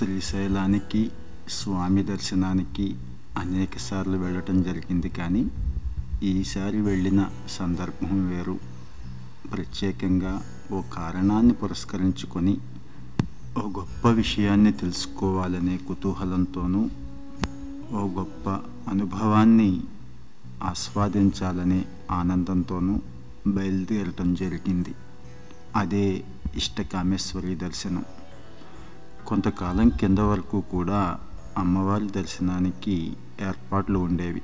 శ్రీశైలానికి స్వామి దర్శనానికి అనేకసార్లు వెళ్ళటం జరిగింది కానీ ఈసారి వెళ్ళిన సందర్భం వేరు. ప్రత్యేకంగా ఓ కారణాన్ని పురస్కరించుకొని ఓ గొప్ప విషయాన్ని తెలుసుకోవాలనే కుతూహలంతోనూ ఓ గొప్ప అనుభవాన్ని ఆస్వాదించాలనే ఆనందంతోనూ బయలుదేరటం జరిగింది. అదే ఇష్టకామేశ్వరి దర్శనం. కొంతకాలం కింద వరకు కూడా అమ్మవారి దర్శనానికి ఏర్పాట్లు ఉండేవి.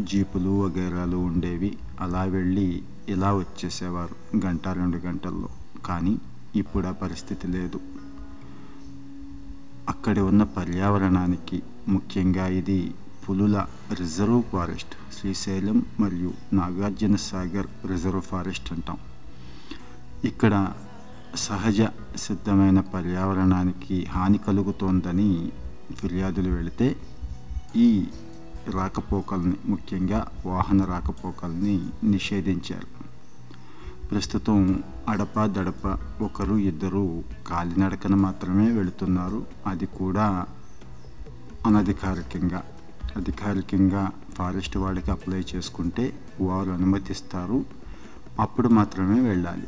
జీపులు వగైరాలు ఉండేవి. అలా వెళ్ళి ఇలా వచ్చేసేవారు గంట రెండు గంటల్లో. కానీ ఇప్పుడు ఆ పరిస్థితి లేదు. అక్కడ ఉన్న పర్యావరణానికి ముఖ్యంగా ఇది పులుల రిజర్వ్ ఫారెస్ట్ శ్రీశైలం మరియు నాగార్జున సాగర్ రిజర్వ్ ఫారెస్ట్ అంటాం. ఇక్కడ సహజ సిద్ధమైన పర్యావరణానికి హాని కలుగుతోందని ఫిర్యాదులు వెళితే ఈ రాకపోకల్ని ముఖ్యంగా వాహన రాకపోకల్ని నిషేధించారు. ప్రస్తుతం అడప దడప ఒకరు ఇద్దరు కాలినడకన మాత్రమే వెళుతున్నారు. అది కూడా అనధికారికంగా. అధికారికంగా ఫారెస్ట్ వాళ్ళకి అప్లై చేసుకుంటే వారు అనుమతిస్తారు. అప్పుడు మాత్రమే వెళ్ళాలి.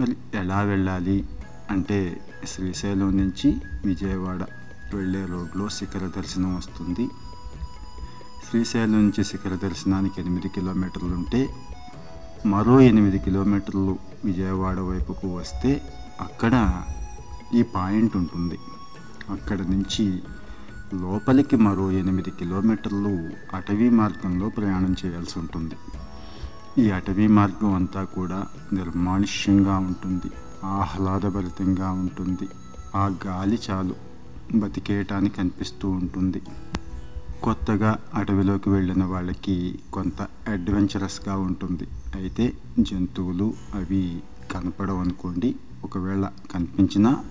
మరి ఎలా వెళ్ళాలి అంటే శ్రీశైలం నుంచి విజయవాడ వెళ్ళే రోడ్లో శిఖర దర్శనం వస్తుంది. శ్రీశైలం నుంచి శిఖర దర్శనానికి ఎనిమిది కిలోమీటర్లు ఉంటే మరో ఎనిమిది కిలోమీటర్లు విజయవాడ వైపుకు వస్తే అక్కడ ఈ పాయింట్ ఉంటుంది. అక్కడ నుంచి లోపలికి మరో ఎనిమిది కిలోమీటర్లు అటవీ మార్గంలో ప్రయాణం చేయాల్సి ఉంటుంది. ఈ అటవీ మార్గం అంతా కూడా నిర్మానుష్యంగా ఉంటుంది. ఆహ్లాదభరితంగా ఉంటుంది. ఆ గాలి చాలు బతికేయటానికి అనిపిస్తూ ఉంటుంది. కొత్తగా అటవిలోకి వెళ్ళిన వాళ్ళకి కొంత అడ్వెంచరస్గా ఉంటుంది. అయితే జంతువులు అవి కనపడవు అనుకోండి ఒకవేళ కనిపించినా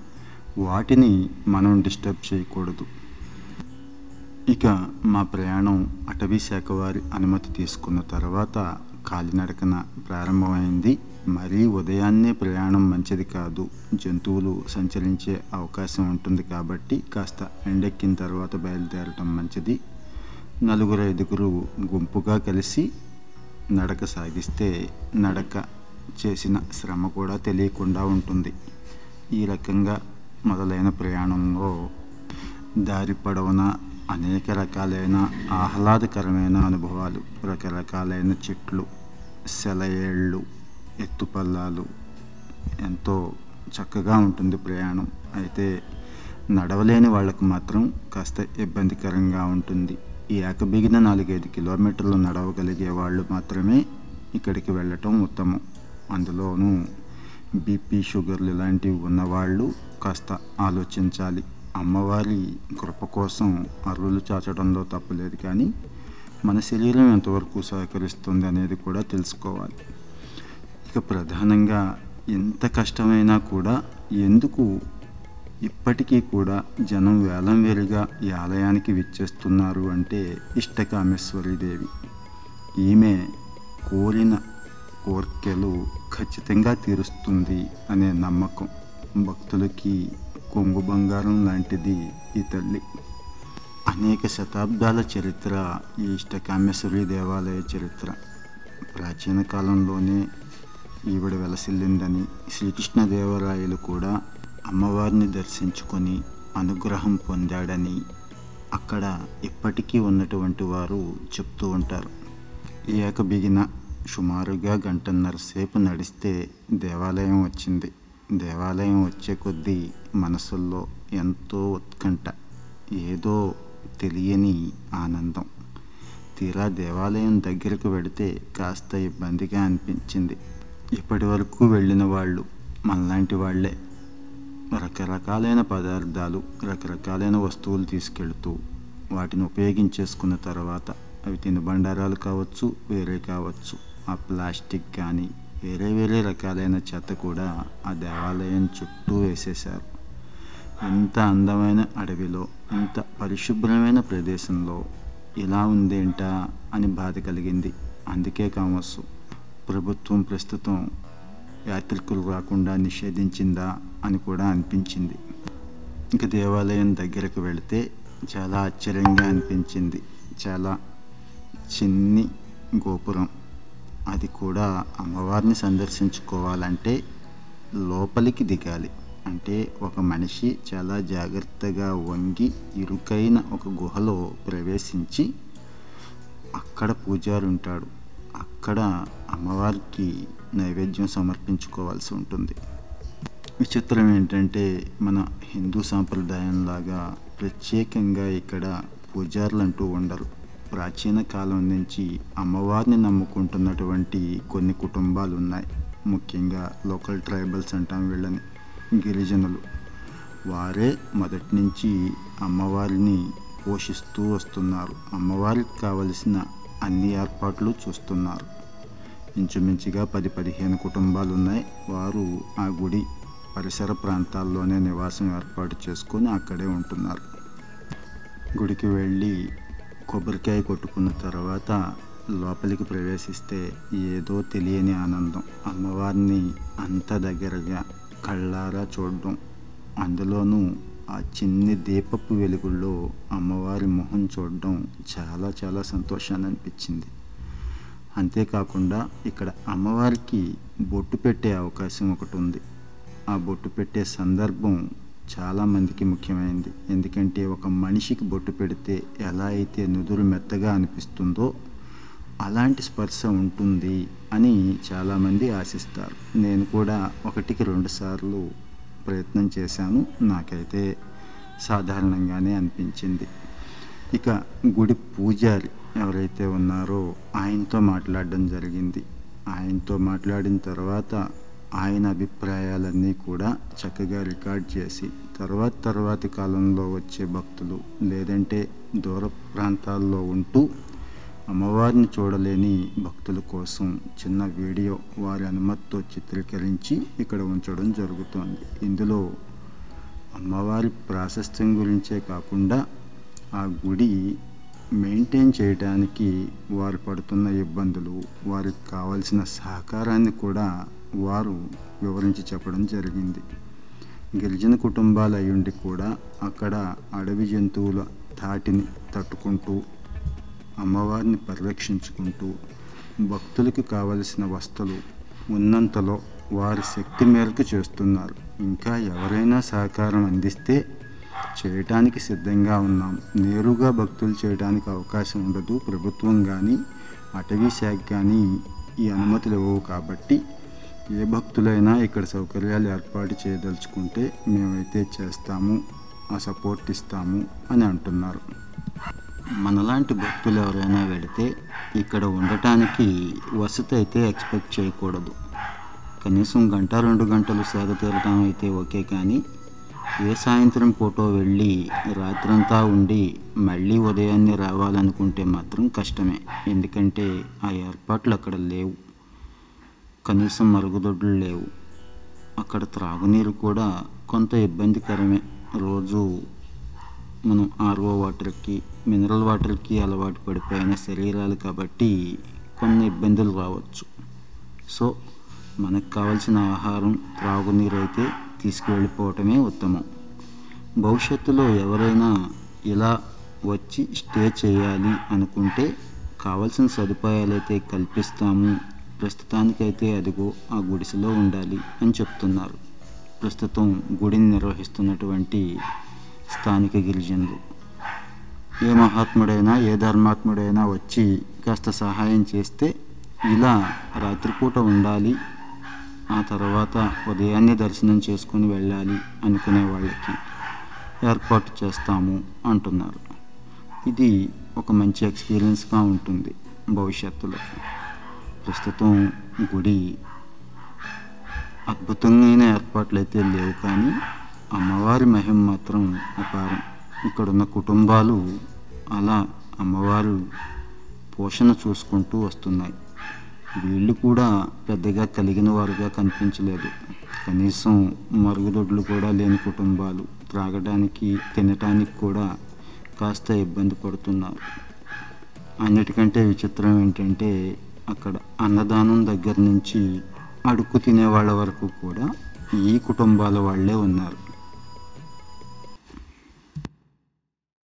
వాటిని మనం డిస్టర్బ్ చేయకూడదు. ఇక మా ప్రయాణం అటవీ శాఖ వారి అనుమతి తీసుకున్న తర్వాత కాలినడకన ప్రారంభమైంది. మరీ ఉదయాన్నే ప్రయాణం మంచిది కాదు. జంతువులు సంచరించే అవకాశం ఉంటుంది కాబట్టి కాస్త ఎండెక్కిన తర్వాత బయలుదేరటం మంచిది. నలుగురు ఐదుగురు గుంపుగా కలిసి నడక సాగిస్తే నడక చేసిన శ్రమ కూడా తెలియకుండా ఉంటుంది. ఈ రకంగా మొదలైన ప్రయాణంలో దారి పొడవునా అనేక రకాలైన ఆహ్లాదకరమైన అనుభవాలు రకరకాలైన చెట్లు సెలయేళ్ళు ఎత్తుపల్లాలు ఎంతో చక్కగా ఉంటుంది ప్రయాణం. అయితే నడవలేని వాళ్ళకు మాత్రం కాస్త ఇబ్బందికరంగా ఉంటుంది. ఈ ఏకబిగిన నాలుగైదు కిలోమీటర్లు నడవగలిగే వాళ్ళు మాత్రమే ఇక్కడికి వెళ్ళటం ఉత్తమం. అందులోనూ బీపీ షుగర్లు ఇలాంటివి ఉన్నవాళ్ళు కాస్త ఆలోచించాలి. అమ్మవారి కృప కోసం అరువులు చాచడంలో తప్పులేదు కానీ మన శరీరం ఎంతవరకు సహకరిస్తుంది అనేది కూడా తెలుసుకోవాలి. ఇక ప్రధానంగా ఎంత కష్టమైనా కూడా ఎందుకు ఇప్పటికీ కూడా జనం వేలం వేరుగా ఈ ఆలయానికి విచ్చేస్తున్నారు అంటే ఇష్టకామేశ్వరీదేవి ఈమె కోరిన కోర్కెలు ఖచ్చితంగా తీరుస్తుంది అనే నమ్మకం భక్తులకి కొంగు బంగారం లాంటిది ఈ తల్లి. అనేక శతాబ్దాల చరిత్ర ఈ ఇష్టకామేశ్వరి దేవాలయ చరిత్ర. ప్రాచీన కాలంలోనే ఈవిడ వెలసిల్లిందని శ్రీకృష్ణదేవరాయలు కూడా అమ్మవారిని దర్శించుకొని అనుగ్రహం పొందాడని అక్కడ ఇప్పటికీ ఉన్నటువంటి వారు చెప్తూ ఉంటారు. ఈ ఏకబిగిన సుమారుగా గంటన్నర సేపు నడిస్తే దేవాలయం వచ్చింది. దేవాలయం వచ్చే కొద్దీ మనసుల్లో ఎంతో ఉత్కంఠ ఏదో తెలియని ఆనందం. తీరా దేవాలయం దగ్గరకు వెడితే కాస్త ఇబ్బందిగా అనిపించింది. ఇప్పటి వరకు వెళ్ళిన వాళ్ళు మనలాంటి వాళ్ళే రకరకాలైన పదార్థాలు రకరకాలైన వస్తువులు తీసుకెళ్తూ వాటిని ఉపయోగించేసుకున్న తర్వాత అవి తినుబండారాలు కావచ్చు వేరే కావచ్చు ఆ ప్లాస్టిక్ కానీ వేరే వేరే రకాలైన చెత్త కూడా ఆ దేవాలయం చుట్టూ వేసేశారు. ఇంత అందమైన అడవిలో ఇంత పరిశుభ్రమైన ప్రదేశంలో ఇలా ఉందేంటా అని బాధ కలిగింది. అందుకే కావచ్చు ప్రభుత్వం ప్రస్తుతం యాత్రికులు రాకుండా నిషేధించిందా అని కూడా అనిపించింది. ఇంక దేవాలయం దగ్గరకు వెళితే చాలా ఆశ్చర్యంగా అనిపించింది. చాలా చిన్ని గోపురం. అది కూడా అమ్మవారిని సందర్శించుకోవాలంటే లోపలికి దిగాలి. అంటే ఒక మనిషి చాలా జాగ్రత్తగా వంగి ఇరుకైన ఒక గుహలో ప్రవేశించి అక్కడ పూజారి ఉంటాడు. అక్కడ అమ్మవారికి నైవేద్యం సమర్పించుకోవాల్సి ఉంటుంది. విచిత్రం ఏంటంటే మన హిందూ సాంప్రదాయంలాగా ప్రత్యేకంగా ఇక్కడ పూజారులు అంటూ ఉండరు. ప్రాచీన కాలం నుంచి అమ్మవారిని నమ్ముకుంటున్నటువంటి కొన్ని కుటుంబాలు ఉన్నాయి ముఖ్యంగా లోకల్ ట్రైబల్స్ అంటాం వీళ్ళని గిరిజనులు. వారే మొదటి నుంచి అమ్మవారిని పోషిస్తూ వస్తున్నారు. అమ్మవారికి కావలసిన అన్ని ఏర్పాట్లు చూస్తున్నారు. ఇంచుమించుగా పది పదిహేను కుటుంబాలు ఉన్నాయి వారు ఆ గుడి పరిసర ప్రాంతాల్లోనే నివాసం ఏర్పాటు చేసుకొని అక్కడే ఉంటున్నారు. గుడికి వెళ్ళి కొబ్బరికాయ కొట్టుకున్న తర్వాత లోపలికి ప్రవేశిస్తే ఏదో తెలియని ఆనందం. అమ్మవారిని అంత దగ్గరగా కళ్ళారా చూడడం. అందులోనూ ఆ చిన్ని దీపపు వెలుగుల్లో అమ్మవారి మొహం చూడడం చాలా చాలా సంతోషాన్ని అనిపించింది. అంతేకాకుండా ఇక్కడ అమ్మవారికి బొట్టు పెట్టే అవకాశం ఒకటి ఉంది. ఆ బొట్టు పెట్టే సందర్భం చాలామందికి ముఖ్యమైనది. ఎందుకంటే ఒక మనిషికి బొట్టు పెడితే ఎలా అయితే నుదురు మెత్తగా అనిపిస్తుందో అలాంటి స్పర్శ ఉంటుంది అని చాలామంది ఆశిస్తారు. నేను కూడా ఒకటికి రెండు సార్లు ప్రయత్నం చేశాను. నాకైతే సాధారణంగానే అనిపించింది. ఇక గుడి పూజారి ఎవరైతే ఉన్నారో ఆయనతో మాట్లాడడం జరిగింది. ఆయనతో మాట్లాడిన తర్వాత ఆయన అభిప్రాయాలన్నీ కూడా చక్కగా రికార్డ్ చేసి తర్వాత తర్వాతి కాలంలో వచ్చే భక్తులు లేదంటే దూర ప్రాంతాల్లో ఉంటూ అమ్మవారిని చూడలేని భక్తుల కోసం చిన్న వీడియో వారి అనుమతితో చిత్రీకరించి ఇక్కడ ఉంచడం జరుగుతోంది. ఇందులో అమ్మవారి ప్రాశస్త్యం గురించే కాకుండా ఆ గుడి మెయింటైన్ చేయడానికి వారు పడుతున్న ఇబ్బందులు వారికి కావలసిన సహకారాన్ని కూడా వారు వివరించి చెప్పడం జరిగింది. గిరిజన కుటుంబాలు అయ్యుండి కూడా అక్కడ అడవి జంతువుల తాటిని తట్టుకుంటూ అమ్మవారిని పరిరక్షించుకుంటూ భక్తులకు కావలసిన వస్తువులు ఉన్నంతలో వారి శక్తి మేరకు చేస్తున్నారు. ఇంకా ఎవరైనా సహకారం అందిస్తే చేయటానికి సిద్ధంగా ఉన్నాం. నేరుగా భక్తులు చేయడానికి అవకాశం ఉండదు. ప్రభుత్వం కానీ అటవీ శాఖ కానీ ఈ అనుమతులు ఇవ్వవు కాబట్టి ఏ భక్తులైనా ఇక్కడ సౌకర్యాలు ఏర్పాటు చేయదలుచుకుంటే మేమైతే చేస్తాము ఆ సపోర్ట్ ఇస్తాము అని అంటున్నారు. మనలాంటి భక్తులు ఎవరైనా వెళితే ఇక్కడ ఉండటానికి వసతి అయితే ఎక్స్పెక్ట్ చేయకూడదు. కనీసం గంట రెండు గంటలు సేద తీరటం అయితే ఓకే కానీ ఏ సాయంత్రం ఫోటో వెళ్ళి రాత్రంతా ఉండి మళ్ళీ ఉదయాన్నే రావాలనుకుంటే మాత్రం కష్టమే. ఎందుకంటే ఆ ఏర్పాట్లు అక్కడ లేవు. కనీసం మరుగుదొడ్లు లేవు. అక్కడ త్రాగునీరు కూడా కొంత ఇబ్బందికరమే. రోజు మనం ఆర్ఓ వాటర్కి మినరల్ వాటర్కి అలవాటు పడిపోయిన శరీరాలు కాబట్టి కొన్ని ఇబ్బందులు రావచ్చు. సో మనకు కావలసిన ఆహారం త్రాగునీరు అయితే తీసుకువెళ్ళిపోవటమే ఉత్తమం. భవిష్యత్తులో ఎవరైనా ఇలా వచ్చి స్టే చేయాలి అనుకుంటే కావలసిన సదుపాయాలు అయితే కల్పిస్తాము. ప్రస్తుతానికైతే అదిగో ఆ గుడిసెలో ఉండాలి అని చెప్తున్నారు. ప్రస్తుతం గుడిని నిర్వహిస్తున్నటువంటి స్థానిక గిరిజనులు. ఏ మహాత్ముడైనా ఏ ధర్మాత్ముడైనా వచ్చి కాస్త సహాయం చేస్తే ఇలా రాత్రిపూట ఉండాలి. ఆ తర్వాత ఉదయాన్నే దర్శనం చేసుకుని వెళ్ళాలి అనుకునే వాళ్ళకి ఏర్పాటు చేస్తాము అంటున్నారు. ఇది ఒక మంచి ఎక్స్పీరియన్స్గా ఉంటుంది భవిష్యత్తులో. ప్రస్తుతం గుడి అద్భుతమైన ఏర్పాట్లు అయితే లేవు కానీ అమ్మవారి మహిమ మాత్రం అపారం. ఇక్కడున్న కుటుంబాలు అలా అమ్మవారు పోషణ చూసుకుంటూ వస్తున్నాయి. వీళ్ళు కూడా పెద్దగా కలిగిన వారుగా కనిపించలేదు. కనీసం మరుగుదొడ్లు కూడా లేని కుటుంబాలు త్రాగడానికి తినటానికి కూడా కాస్త ఇబ్బంది పడుతున్నారు. అన్నిటికంటే విచిత్రం ఏంటంటే అక్కడ అన్నదానం దగ్గర నుంచి అడుక్కు తినే వాళ్ళ వరకు కూడా ఈ కుటుంబాల వాళ్ళే ఉన్నారు.